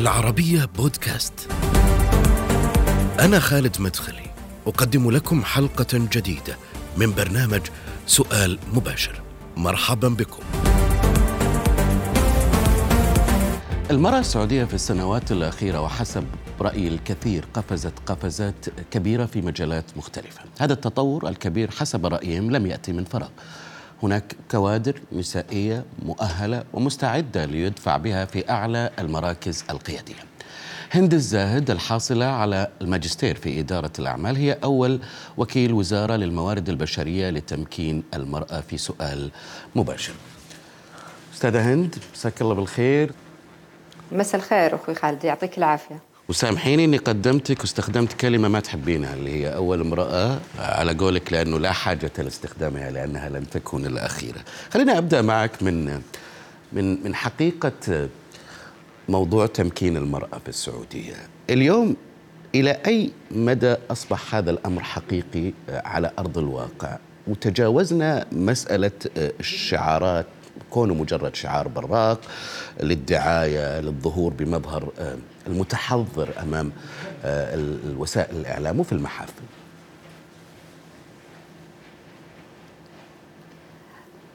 العربية بودكاست. أنا خالد مدخلي، أقدم لكم حلقة جديدة من برنامج سؤال مباشر. مرحبا بكم. المرأة السعودية في السنوات الأخيرة وحسب رأي الكثير قفزت قفزات كبيرة في مجالات مختلفة. هذا التطور الكبير حسب رأيهم لم يأتي من فراغ. هناك كوادر نسائيه مؤهلة ومستعدة ليدفع بها في أعلى المراكز القيادية. هند الزاهد الحاصلة على الماجستير في إدارة الأعمال هي أول وكيل وزارة للموارد البشرية لتمكين المرأة في سؤال مباشر. أستاذة هند مساك الله بالخير. مساء الخير أخوي خالد يعطيك العافية. وسامحيني إني قدمتك واستخدمت كلمة ما تحبينها اللي هي أول امرأة على قولك لأنه لا حاجة لاستخدامها لأنها لن تكون الأخيرة. خلينا أبدأ معك من من من حقيقة موضوع تمكين المرأة في السعودية. اليوم إلى أي مدى أصبح هذا الأمر حقيقي على أرض الواقع؟ وتجاوزنا مسألة الشعارات كونه مجرد شعار براق للدعاية للظهور بمظهر المتحضر أمام الوسائل الإعلام وفي المحافل.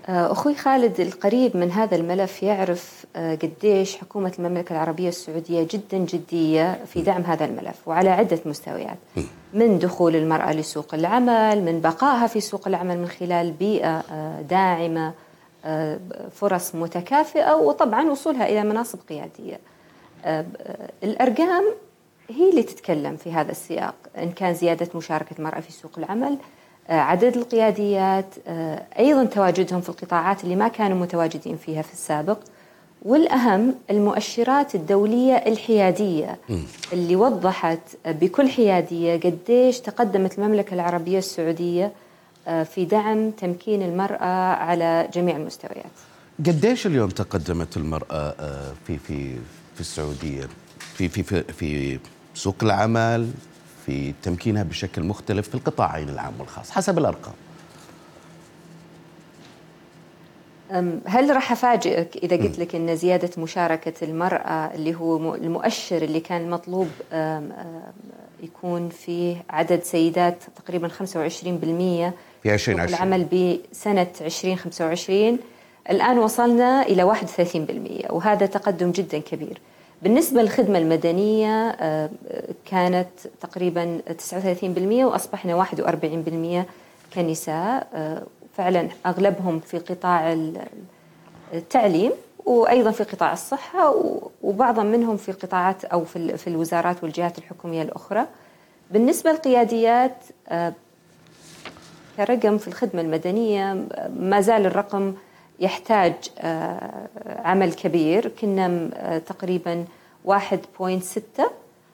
أخوي خالد القريب من هذا الملف يعرف قديش حكومة المملكة العربية السعودية جدا جدية في دعم هذا الملف وعلى عدة مستويات من دخول المرأة لسوق العمل من بقائها في سوق العمل من خلال بيئة داعمة فرص متكافئة وطبعا وصولها إلى مناصب قيادية. الأرقام هي اللي تتكلم في هذا السياق. إن كان زيادة مشاركة المراه في سوق العمل عدد القياديات أيضا تواجدهم في القطاعات اللي ما كانوا متواجدين فيها في السابق. والأهم المؤشرات الدولية الحيادية اللي وضحت بكل حيادية قديش تقدمت المملكة العربية السعودية في دعم تمكين المرأة على جميع المستويات. قديش اليوم تقدمت المرأة في في في السعودية. في في في, في سوق العمل في تمكينها بشكل مختلف في القطاعين العام والخاص حسب الأرقام. هل راح أفاجئك إذا قلت لك إن زيادة مشاركة المرأة اللي هو المؤشر اللي كان مطلوب يكون فيه عدد سيدات تقريبا 25% في 2020 العمل بسنة 2025 الآن وصلنا إلى 31% وهذا تقدم جدا كبير. بالنسبة للخدمة المدنية كانت تقريبا 39% وأصبحنا 41% كنساء فعلا أغلبهم في قطاع التعليم وأيضا في قطاع الصحة وبعضهم منهم في قطاعات أو في الوزارات والجهات الحكومية الأخرى بالنسبة للقياديات كرقم في الخدمة المدنية ما زال الرقم يحتاج عمل كبير. كنا تقريبا 1.6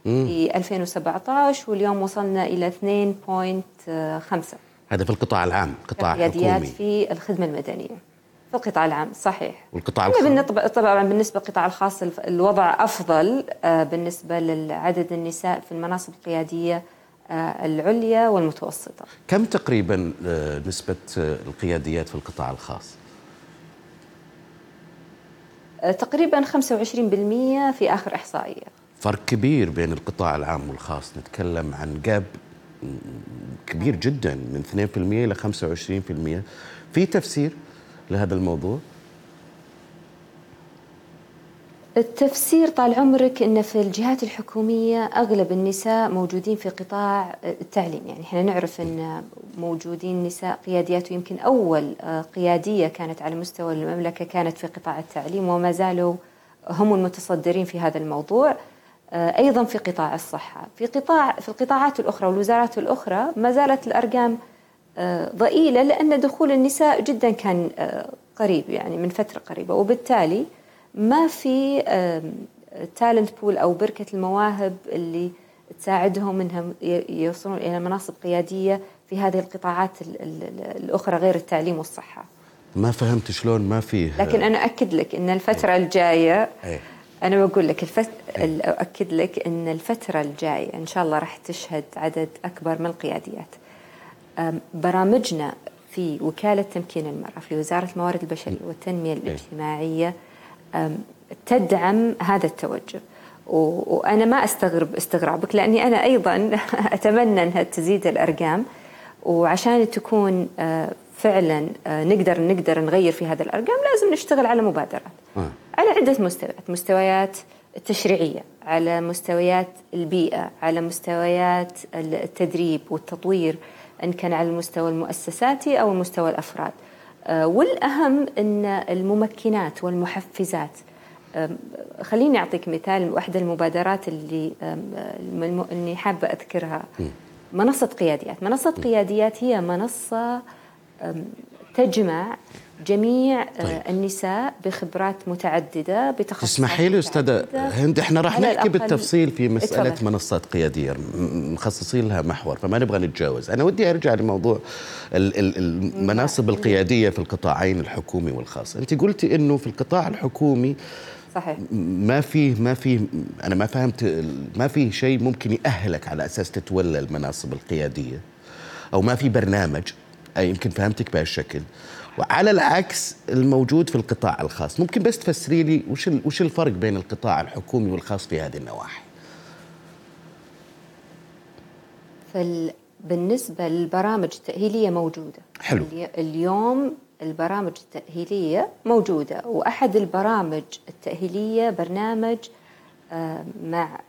في 2017 واليوم وصلنا إلى 2.5 هذا في القطاع العام قطاع حكومي. في الخدمة المدنية في القطاع العام صحيح. والقطاع الخاص طبعا بالنسبة للقطاع الخاص الوضع أفضل بالنسبة لعدد النساء في المناصب القيادية العليا والمتوسطة. كم تقريبا نسبة القياديات في القطاع الخاص؟ تقريبا 25% في آخر إحصائية. فرق كبير بين القطاع العام والخاص. نتكلم عن جاب كبير جدا من 2% إلى 25% في تفسير لهذا الموضوع؟ التفسير طال عمرك إن في الجهات الحكومية أغلب النساء موجودين في قطاع التعليم. يعني إحنا نعرف إن موجودين نساء قياديات ويمكن أول قيادية كانت على مستوى المملكة كانت في قطاع التعليم وما زالوا هم المتصدرين في هذا الموضوع. أيضا في قطاع الصحة. في قطاع في القطاعات الأخرى والوزارات الأخرى ما زالت الأرقام ضئيلة لأن دخول النساء جدا كان قريب يعني من فترة قريبة. وبالتالي ما في تالنت بول أو بركة المواهب اللي تساعدهم إنهم يوصلون إلى مناصب قيادية في هذه القطاعات الأخرى غير التعليم والصحة. ما فهمت شلون ما فيه لكن أنا اكد لك إن الفترة الجايه أنا بقول لك الفت... أؤكد لك إن الفترة الجاية إن شاء الله راح تشهد عدد أكبر من القياديات. برامجنا في وكالة تمكين المرأة في وزارة الموارد البشرية والتنمية الاجتماعية تدعم هذا التوجه. وأنا ما استغرب استغرابك لأني أنا أيضا أتمنى أنها تزيد الأرقام. وعشان تكون فعلا نقدر نقدر نغير في هذه الأرقام لازم نشتغل على مبادرات. آه. على عدة مستويات. مستويات التشريعية على مستويات البيئة على مستويات التدريب والتطوير إن كان على المستوى المؤسساتي أو المستوى الأفراد. والأهم إن الممكنات والمحفزات. خليني أعطيك مثال واحدة المبادرات اللي اني حابة أذكرها. منصة قياديات. منصة قياديات هي منصة تجمع جميع آه، طيب. النساء بخبرات متعددة بتخصصات تسمحي لي أستاذة هند إحنا راح نحكي بالتفصيل في مسألة اتفضل. منصات قيادية مخصصين لها محور فما نبغى نتجاوز. أنا ودي أرجع لموضوع المناصب القيادية في القطاعين الحكومي والخاص. أنت قلتي إنه في القطاع الحكومي صحيح. ما فيه ما فيه أنا ما فهمت ما في شيء ممكن يأهلك على أساس تتولى المناصب القيادية؟ أو ما في برنامج يمكن فهمتك بهالشكل. وعلى العكس الموجود في القطاع الخاص. ممكن بس تفسري لي وش وش الفرق بين القطاع الحكومي والخاص في هذه النواحي؟ بالنسبة للبرامج التأهيلية موجودة. حلو. اليوم البرامج التأهيلية موجودة. وأحد البرامج التأهيلية برنامج آه، مع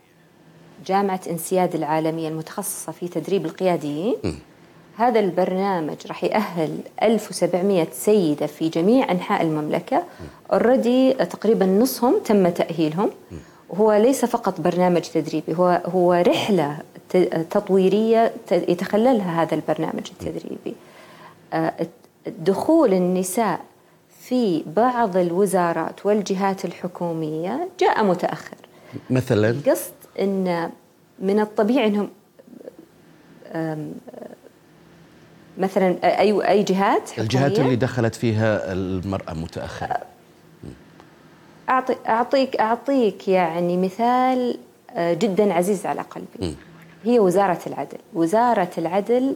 جامعة انسياد العالمية المتخصصة في تدريب القياديين. م. هذا البرنامج راح يأهل 1700 سيدة في جميع أنحاء المملكة. اوريدي تقريبا نصهم تم تأهيلهم. وهو ليس فقط برنامج تدريبي هو هو رحلة تطويرية يتخللها هذا البرنامج التدريبي. آه، دخول النساء في بعض الوزارات والجهات الحكومية جاء متأخر. مثلا؟ القصد أن من الطبيعي أنهم مثلا أي أي جهات حكومية؟ الجهات اللي دخلت فيها المرأة متأخرة. أعطي أعطيك أعطيك يعني مثال جدا عزيز على قلبي. هي وزارة العدل. وزارة العدل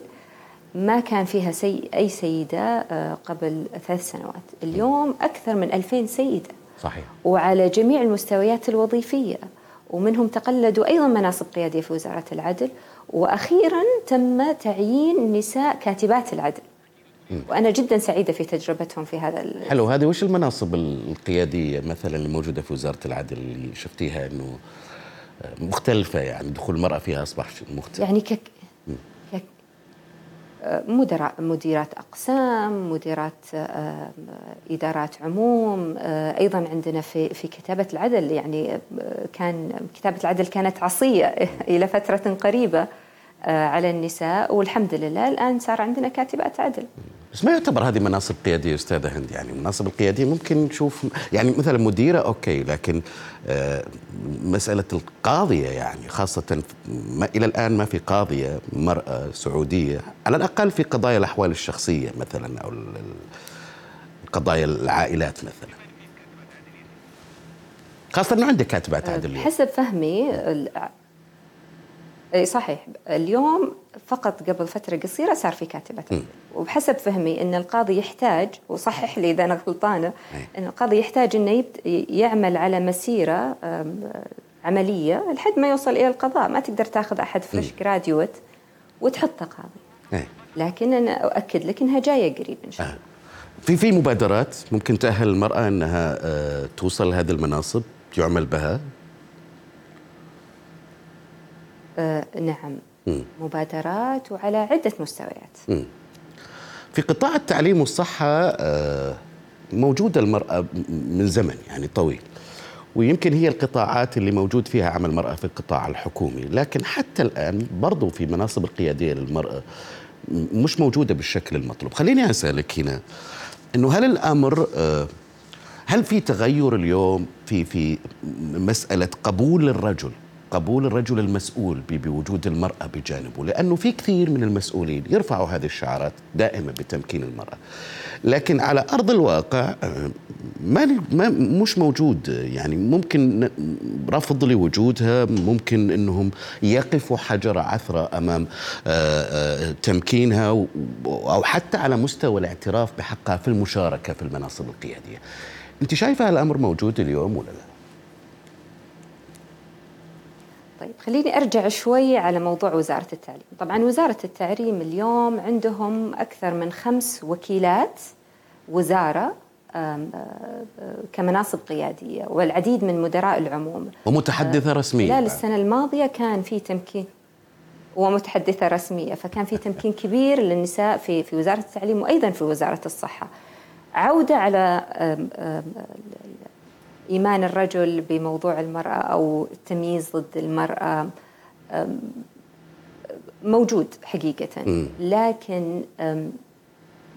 ما كان فيها سي أي سيدة آه، قبل ثلاث سنوات. اليوم أكثر من ألفين سيدة. صحيح. وعلى جميع المستويات الوظيفية. ومنهم تقلدوا أيضا مناصب قيادية في وزارة العدل. وأخيرا تم تعيين نساء كاتبات العدل. وأنا جدا سعيدة في تجربتهم في هذا حلو هذه وش المناصب القيادية مثلا اللي موجودة في وزارة العدل اللي شفتيها إنه مختلفة يعني دخول المرأة فيها أصبح مختلف؟ يعني مديرات أقسام مديرات آه، إدارات عموم آه، أيضا عندنا في في كتابة العدل يعني آه، كان كتابة العدل كانت عصية إلى فترة قريبة على النساء والحمد لله الآن صار عندنا كاتبات عدل. بس ما يعتبر هذه مناصب قيادية أستاذة هند يعني المناصب القيادية ممكن نشوف يعني مثلا مديرة أوكي لكن آه مسألة القاضية يعني خاصة ما إلى الآن ما في قاضية مرأة سعودية على الأقل في قضايا الأحوال الشخصية مثلا أو قضايا العائلات مثلا. خاصة إنه عندك كاتبات عدل حسب فهمي إي صحيح. اليوم فقط قبل فترة قصيرة صار في كاتبة. وبحسب فهمي إن القاضي يحتاج وصحح لي إذا أنا غلطانة إن القاضي يحتاج إنه يعمل على مسيرة عملية لحد ما يوصل إلى القضاء. ما تقدر تاخذ أحد فريش جراديوت وتحطه قاضي. لكن أنا أؤكد لك إنها جاية قريب إن شاء الله. آه. في في مبادرات ممكن تأهل المرأة إنها آه، توصل لهذه المناصب يعمل بها؟ آه نعم م. مبادرات وعلى عدة مستويات م. في قطاع التعليم والصحة آه موجودة المرأة من زمن يعني طويل ويمكن هي القطاعات اللي موجود فيها عمل المرأة في القطاع الحكومي لكن حتى الآن برضو في مناصب القيادية للمرأة مش موجودة بالشكل المطلوب خليني أسألك هنا أنه هل الأمر آه هل في تغير اليوم في في مسألة قبول الرجل قبول الرجل المسؤول بوجود المرأة بجانبه لأنه في كثير من المسؤولين يرفعوا هذه الشعارات دائما بتمكين المرأة. لكن على أرض الواقع آه، ما, مش موجود. يعني ممكن رفض لوجودها ممكن أنهم يقفوا حجر عثرة أمام آه، آه، تمكينها أو حتى على مستوى الاعتراف بحقها في المشاركة في المناصب القيادية. أنت شايفة الأمر موجود اليوم ولا لا؟ طيب خليني أرجع شوي على موضوع وزارة التعليم، طبعا وزارة التعليم اليوم عندهم أكثر من خمس وكيلات وزارة كمناصب قيادية والعديد من مدراء العموم. ومتحدثة رسميه خلال السنة الماضية كان في تمكين ومتحدثة رسمية فكان في تمكين كبير للنساء في في وزارة التعليم وأيضا في وزارة الصحة. عودة على إيمان الرجل بموضوع المرأة أو التمييز ضد المرأة موجود حقيقة. لكن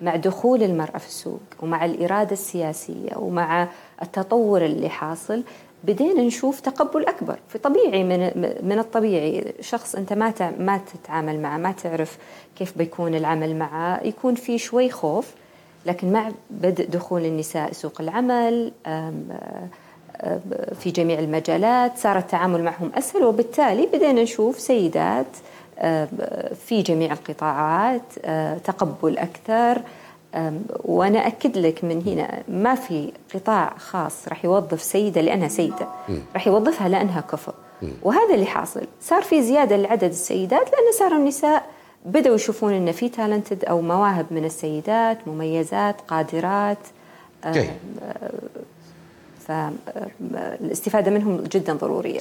مع دخول المرأة في السوق ومع الإرادة السياسية ومع التطور اللي حاصل بدينا نشوف تقبل أكبر في طبيعي من من الطبيعي. شخص أنت ما ما تتعامل معه ما تعرف كيف بيكون العمل معه يكون في شوي خوف لكن مع بدء دخول النساء سوق العمل في جميع المجالات صار التعامل معهم أسهل وبالتالي بدينا نشوف سيدات في جميع القطاعات تقبل أكثر وأنا أكد لك من هنا ما في قطاع خاص راح يوظف سيدة لأنها سيدة راح يوظفها لأنها كفؤ وهذا اللي حاصل. صار في زيادة لعدد السيدات لأن صار النساء بدأوا يشوفون إن في تالنتد أو مواهب من السيدات مميزات قادرات جيد. فالاستفادة منهم جدا ضرورية.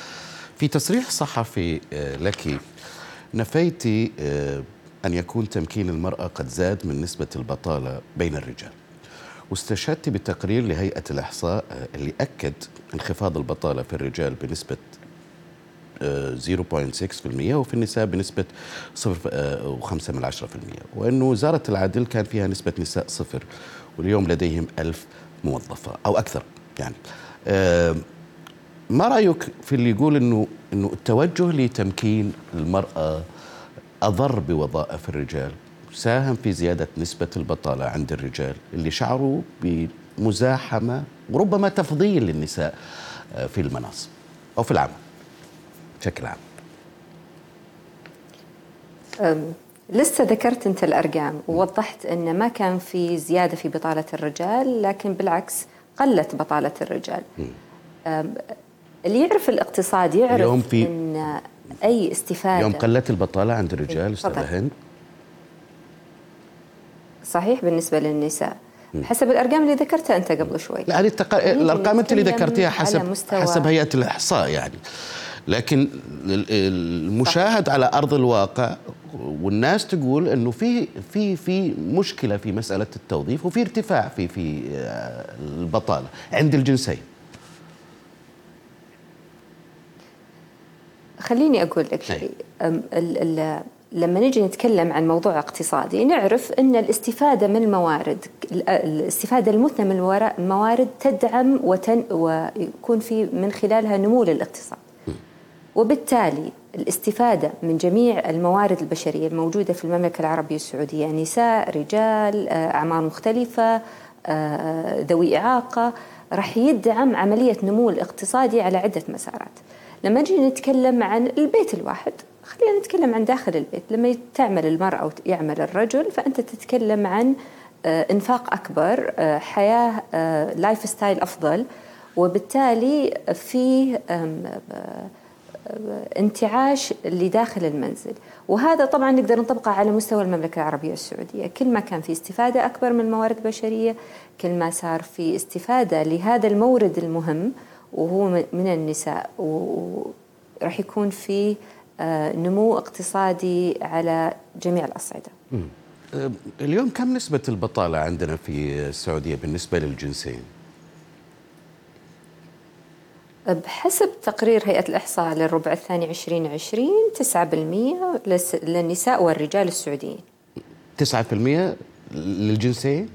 في تصريح صحفي لك نفيت أن يكون تمكين المرأة قد زاد من نسبة البطالة بين الرجال. واستشهدت بتقرير لهيئة الإحصاء اللي أكد انخفاض البطالة في الرجال بنسبة 0.6% وفي النساء بنسبة 0.5 من 10% وأنه وزارة العدل كان فيها نسبة نساء صفر واليوم لديهم ألف موظفة أو أكثر. يعني ما رأيك في اللي يقول إنه إنه التوجه لتمكين المرأة أضر بوظائف الرجال؟ ساهم في زيادة نسبة البطالة عند الرجال اللي شعروا بمزاحمة وربما تفضيل للنساء في المناصب أو في العمل. بشكل عام. لسه ذكرت أنت الأرقام ووضحت إن ما كان في زيادة في بطالة الرجال لكن بالعكس قلت بطالة الرجال. اللي يعرف الاقتصاد يعرف اليوم في إن أي استفادة. يوم قلت البطالة عند الرجال أستاذ هند. صحيح بالنسبة للنساء. حسب الأرقام اللي ذكرتها أنت قبل شوي. لا هذه التق... الأرقام أنت اللي ذكرتيها حسب حسب هيئة الإحصاء يعني. لكن المشاهد على أرض الواقع والناس تقول إنه في في في مشكلة في مسألة التوظيف وفي ارتفاع في في البطالة عند الجنسين. خليني أقول لك شيء. لما نجي نتكلم عن موضوع اقتصادي نعرف إن الاستفادة من الموارد الاستفادة المثنى من الموارد تدعم وتن ويكون في من خلالها نمو للاقتصاد. وبالتالي الاستفادة من جميع الموارد البشرية الموجودة في المملكة العربية السعودية نساء رجال أعمار مختلفة ذوي إعاقة راح يدعم عملية نمو الاقتصادي على عدة مسارات. لما نجي نتكلم عن البيت الواحد خلينا نتكلم عن داخل البيت. لما تعمل المرأة ويعمل الرجل فأنت تتكلم عن إنفاق أكبر حياة lifestyle أفضل وبالتالي في انتعاش لداخل المنزل. وهذا طبعا نقدر نطبقه على مستوى المملكة العربية السعودية. كل ما كان في استفادة أكبر من موارد بشرية كل ما صار في استفادة لهذا المورد المهم وهو من النساء. وراح يكون في نمو اقتصادي على جميع الأصعدة. اليوم كم نسبة البطالة عندنا في السعودية بالنسبة للجنسين؟ بحسب تقرير هيئة الإحصاء للربع الثاني 2020 9% للنساء والرجال السعوديين. 9% للجنسين؟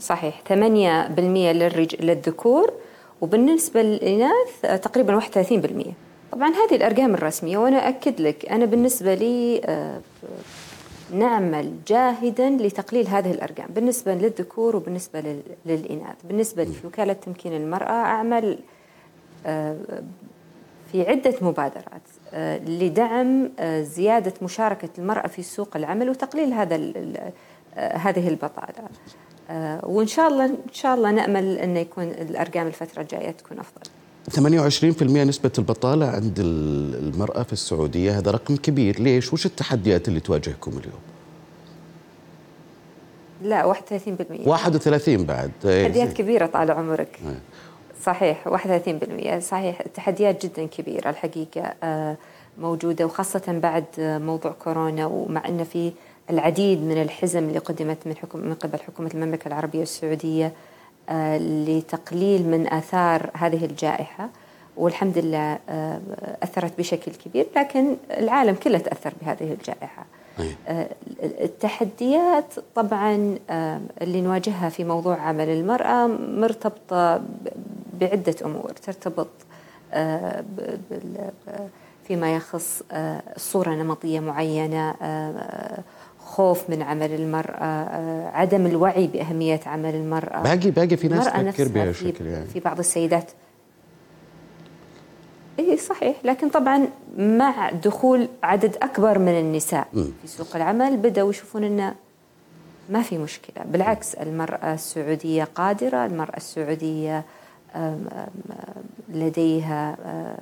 صحيح. 8% للرج... للذكور وبالنسبة للإناث تقريبا 31% طبعا هذه الأرقام الرسمية وأنا أكد لك أنا بالنسبة لي نعمل جاهدا لتقليل هذه الأرقام. بالنسبة للذكور وبالنسبة للإناث. بالنسبة في وكالة تمكين المرأة أعمل في عدة مبادرات لدعم زيادة مشاركة المرأة في سوق العمل وتقليل هذا هذه البطالة. وإن شاء الله إن شاء الله نأمل انه يكون الأرقام الفترة الجاية تكون أفضل. 28% نسبة البطالة عند المرأة في السعودية هذا رقم كبير. ليش؟ وش التحديات اللي تواجهكم اليوم؟ لا 31% 31 بعد. تحديات كبيرة طال عمرك. صحيح 31% صحيح التحديات جدا كبيرة الحقيقة آه، موجودة وخاصة بعد موضوع كورونا ومع أن في العديد من الحزم اللي قدمت من حكم من قبل حكومة المملكة العربية السعودية. لتقليل من آثار هذه الجائحة والحمد لله آه، أثرت بشكل كبير لكن العالم كله تأثر بهذه الجائحة. آه، التحديات طبعا اللي نواجهها في موضوع عمل المرأة مرتبطة بعدة أمور. ترتبط فيما يخص صورة نمطية معينة خوف من عمل المرأة آه، عدم الوعي بأهمية عمل المرأة. باقي باقي في ناس تفكر بهالشكل يعني. في بعض السيدات. اي صحيح. لكن طبعا مع دخول عدد أكبر من النساء م. في سوق العمل بدأوا يشوفون إنه ما في مشكلة. بالعكس المرأة السعودية قادرة المرأة السعودية لديها آه،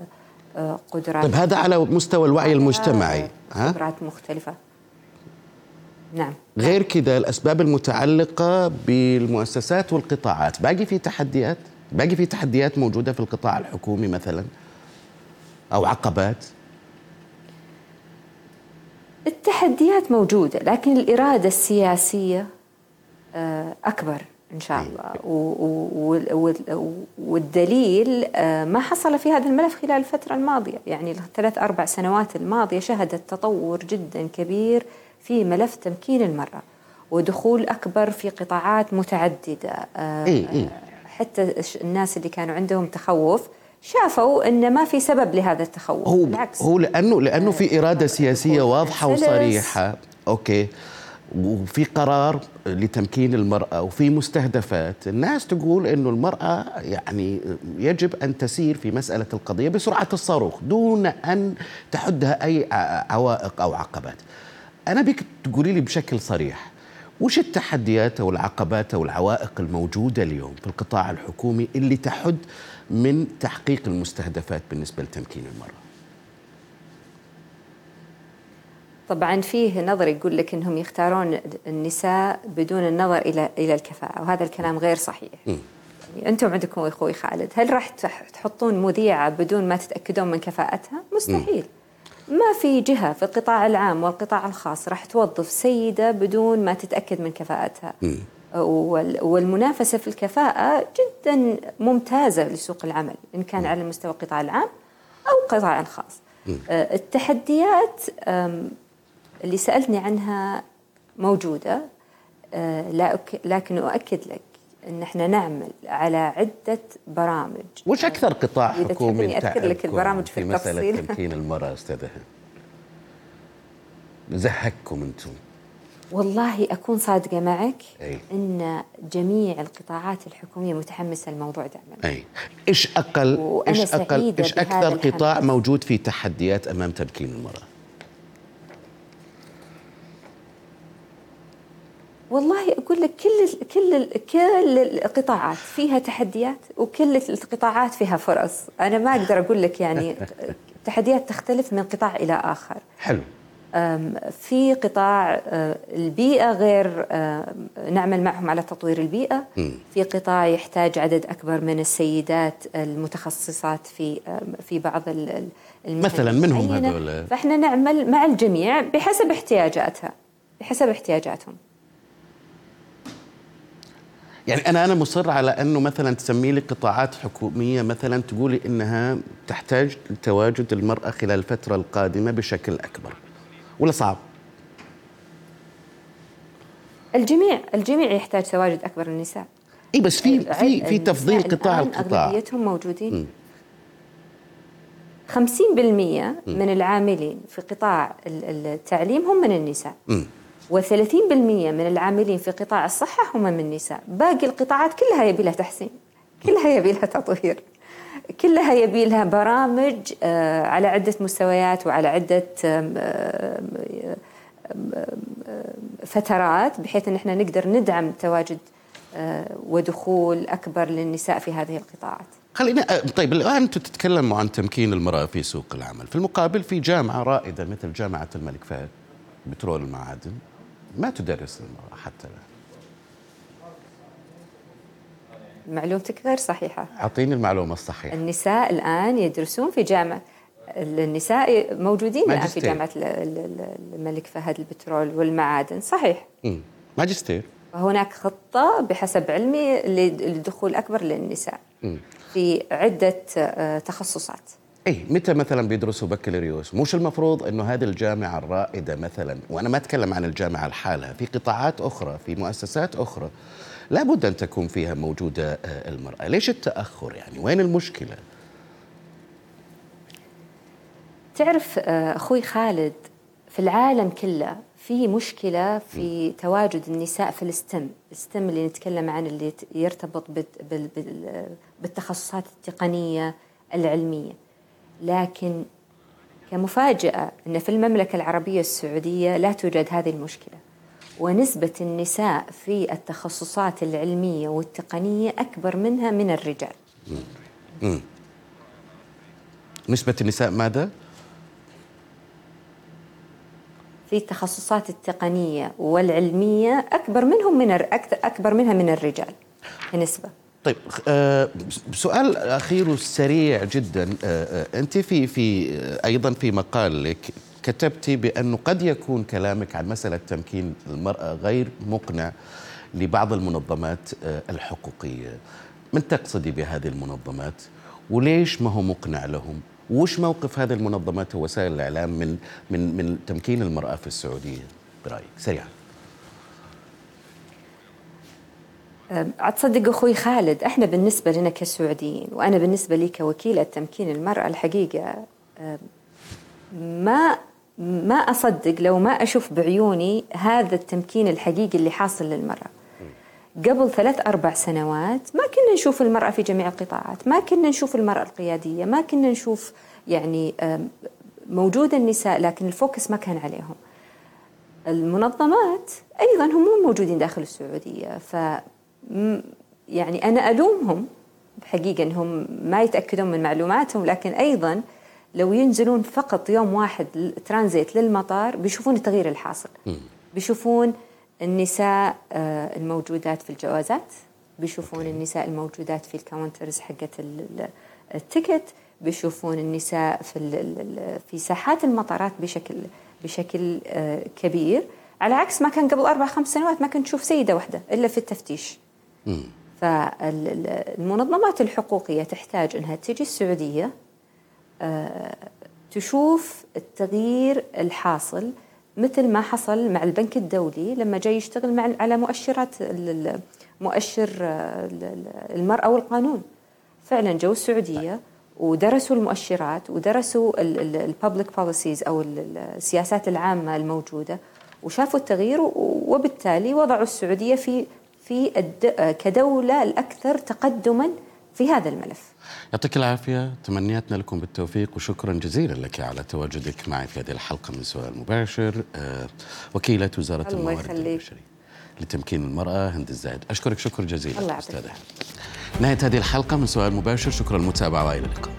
آه، قدرات طيب هذا على مستوى الوعي المجتمعي قدرات مختلفة. نعم. غير كذا الأسباب المتعلقة بالمؤسسات والقطاعات. باقي في تحديات؟ باقي في تحديات موجودة في القطاع الحكومي مثلا؟ أو عقبات؟ التحديات موجودة لكن الإرادة السياسية آه، أكبر إن شاء إيه. الله. والدليل آه، ما حصل في هذا الملف خلال الفترة الماضية. يعني الثلاث أربع سنوات الماضية شهدت تطور جدا كبير في ملف تمكين المرأة ودخول أكبر في قطاعات متعددة. إيه إيه؟ حتى الناس اللي كانوا عندهم تخوف شافوا إن ما في سبب لهذا التخوف هو بالعكس. هو لأنه لأنه في إرادة سياسية واضحة وصريحة. أوكي. وفي قرار لتمكين المرأة وفي مستهدفات. الناس تقول أنه المرأة يعني يجب أن تسير في مسألة القضية بسرعة الصاروخ دون أن تحدها أي عوائق أو عقبات. أنا بك تقولي لي بشكل صريح وش التحديات أو العقبات أو العوائق الموجودة اليوم في القطاع الحكومي اللي تحد من تحقيق المستهدفات بالنسبة لتمكين المرأة طبعا فيه نظر يقول لك إنهم يختارون النساء بدون النظر إلى إلى الكفاءة وهذا الكلام غير صحيح. م. يعني أنتم عندكم أخوي خالد هل راح تحطون مذيعة بدون ما تتأكدون من كفاءتها؟ مستحيل. م. ما في جهة في القطاع العام والقطاع الخاص راح توظف سيدة بدون ما تتأكد من كفاءتها. والمنافسة في الكفاءة جدا ممتازة لسوق العمل إن كان على مستوى القطاع العام أو القطاع الخاص. آه، التحديات اللي سألتني عنها موجودة آه، لكن أؤكد لك. إن إحنا نعمل على عدة برامج. وش أكثر قطاع حكومي أذكر لك البرامج في, في مسألة تمكين المرأة أستاذة؟ زهقكم أنتم. والله أكون صادقة معك أي. إن جميع القطاعات الحكومية متحمسة لموضوع دعم أي. إيش أقل إيش أقل إيش أكثر قطاع موجود فيه تحديات أمام تمكين المرأة؟ والله أقول لك كل كل كل القطاعات فيها تحديات وكل القطاعات فيها فرص، أنا ما أقدر أقول لك يعني تحديات تختلف من قطاع إلى آخر. حلو. في قطاع البيئة غير نعمل معهم على تطوير البيئة. في قطاع يحتاج عدد أكبر من السيدات المتخصصات في في بعض مثلا منهم هذول. فإحنا نعمل مع الجميع بحسب احتياجاتها بحسب احتياجاتهم. يعني أنا أنا مصر على أنه مثلا تسمي لي قطاعات حكومية مثلا تقولي إنها تحتاج لتواجد المرأة خلال الفترة القادمة بشكل أكبر. ولا صعب؟ الجميع الجميع يحتاج تواجد أكبر النساء. إي بس في في في تفضيل قطاع القطاع. أغلبيتهم موجودين. 50% من العاملين في قطاع التعليم هم من النساء. م. و30% من العاملين في قطاع الصحة هم من النساء. باقي القطاعات كلها يبي لها تحسين كلها يبي لها تطوير كلها يبي لها برامج آه، على عدة مستويات وعلى عدة فترات بحيث إن إحنا نقدر ندعم تواجد آه، ودخول أكبر للنساء في هذه القطاعات. خلينا آه، طيب الآن أنتم تتكلموا عن تمكين المرأة في سوق العمل، في المقابل في جامعة رائدة مثل جامعة الملك فهد بترول المعادن. ما تدرس المرأة حتى الآن. معلومتك غير صحيحة أعطيني المعلومة الصحيحة. النساء الآن يدرسون في جامعة النساء موجودين الآن في. جامعة ال- ال- ال- الملك فهد البترول والمعادن صحيح مم. ماجستير وهناك خطة بحسب علمي للدخول أكبر للنساء مم. في عدة آه، تخصصات اي متى مثلا بيدرسوا بكالوريوس؟ مش المفروض إنه هذه الجامعة الرائدة مثلا. وأنا ما أتكلم عن الجامعة لحالها في قطاعات أخرى في مؤسسات أخرى. لابد أن تكون فيها موجودة آه، المرأة. ليش التأخر يعني؟ وين المشكلة؟ تعرف آه، أخوي خالد في العالم كله في مشكلة في تواجد النساء في الستم. الستم اللي نتكلم عنه اللي يرتبط بال- بال- بال- بالتخصصات التقنية العلمية. لكن كمفاجأة أن في المملكة العربية السعودية لا توجد هذه المشكلة. ونسبة النساء في التخصصات العلمية والتقنية أكبر منها من الرجال. نسبة النساء ماذا؟ في التخصصات التقنية والعلمية أكبر منهم من أكبر منها من الرجال كنسبة. طيب آه سؤال أخير وسريع جدا. آه آه أنت في في آه أيضا في مقال لك كتبتي بانه قد يكون كلامك عن مسألة تمكين المرأة غير مقنع لبعض المنظمات آه الحقوقية. من تقصدي بهذه المنظمات؟ وليش ما هو مقنع لهم؟ وش موقف هذه المنظمات ووسائل الإعلام من من من تمكين المرأة في السعودية؟ برأيك سريعا. أتصدق أخوي خالد إحنا بالنسبة لنا كسعوديين وأنا بالنسبة لي كوكيلة تمكين المرأة الحقيقة أم، ما ما أصدق لو ما أشوف بعيوني هذا التمكين الحقيقي اللي حاصل للمرأة. قبل ثلاث أربع سنوات ما كنا نشوف المرأة في جميع القطاعات ما كنا نشوف المرأة القيادية ما كنا نشوف يعني أم، موجودة النساء لكن الفوكس ما كان عليهم. المنظمات أيضا هم مو موجودين داخل م- يعني أنا ألومهم بحقيقه إنهم ما يتأكدون من معلوماتهم لكن أيضا لو ينزلون فقط يوم واحد ترانزيت للمطار بيشوفون التغيير الحاصل. بيشوفون النساء آه، الموجودات في الجوازات بيشوفون النساء الموجودات في ال counters حقت ال- ال- ال ticket بيشوفون النساء في في ساحات المطارات بشكل بشكل آه، كبير. على عكس ما كان قبل أربع خمس سنوات ما كنت تشوف سيدة واحدة إلا في التفتيش. فالمنظمات الحقوقية تحتاج إنها تجي السعودية آه، تشوف التغيير الحاصل مثل ما حصل مع البنك الدولي لما جاي يشتغل مع على مؤشرات مؤشر آه، ال- ال- المرأة والقانون. فعلا جو السعودية ودرسوا المؤشرات ودرسوا ال public policies أو ال- ال- السياسات العامة الموجودة وشافوا التغيير وبالتالي وضعوا السعودية في في الد- كدولة الأكثر تقدما في هذا الملف. يعطيك العافية. تمنياتنا لكم بالتوفيق وشكرا جزيلا لك على تواجدك معي في هذه الحلقة من سؤال مباشر. آه، وكيلة وزارة الله الموارد. البشرية لتمكين المرأة. هند الزايد. أشكرك. شكر الله جزيلا يعطيك أستاذة. نهاية هذه الحلقة من سؤال مباشر. شكرا للمتابعة وإلى اللقاء.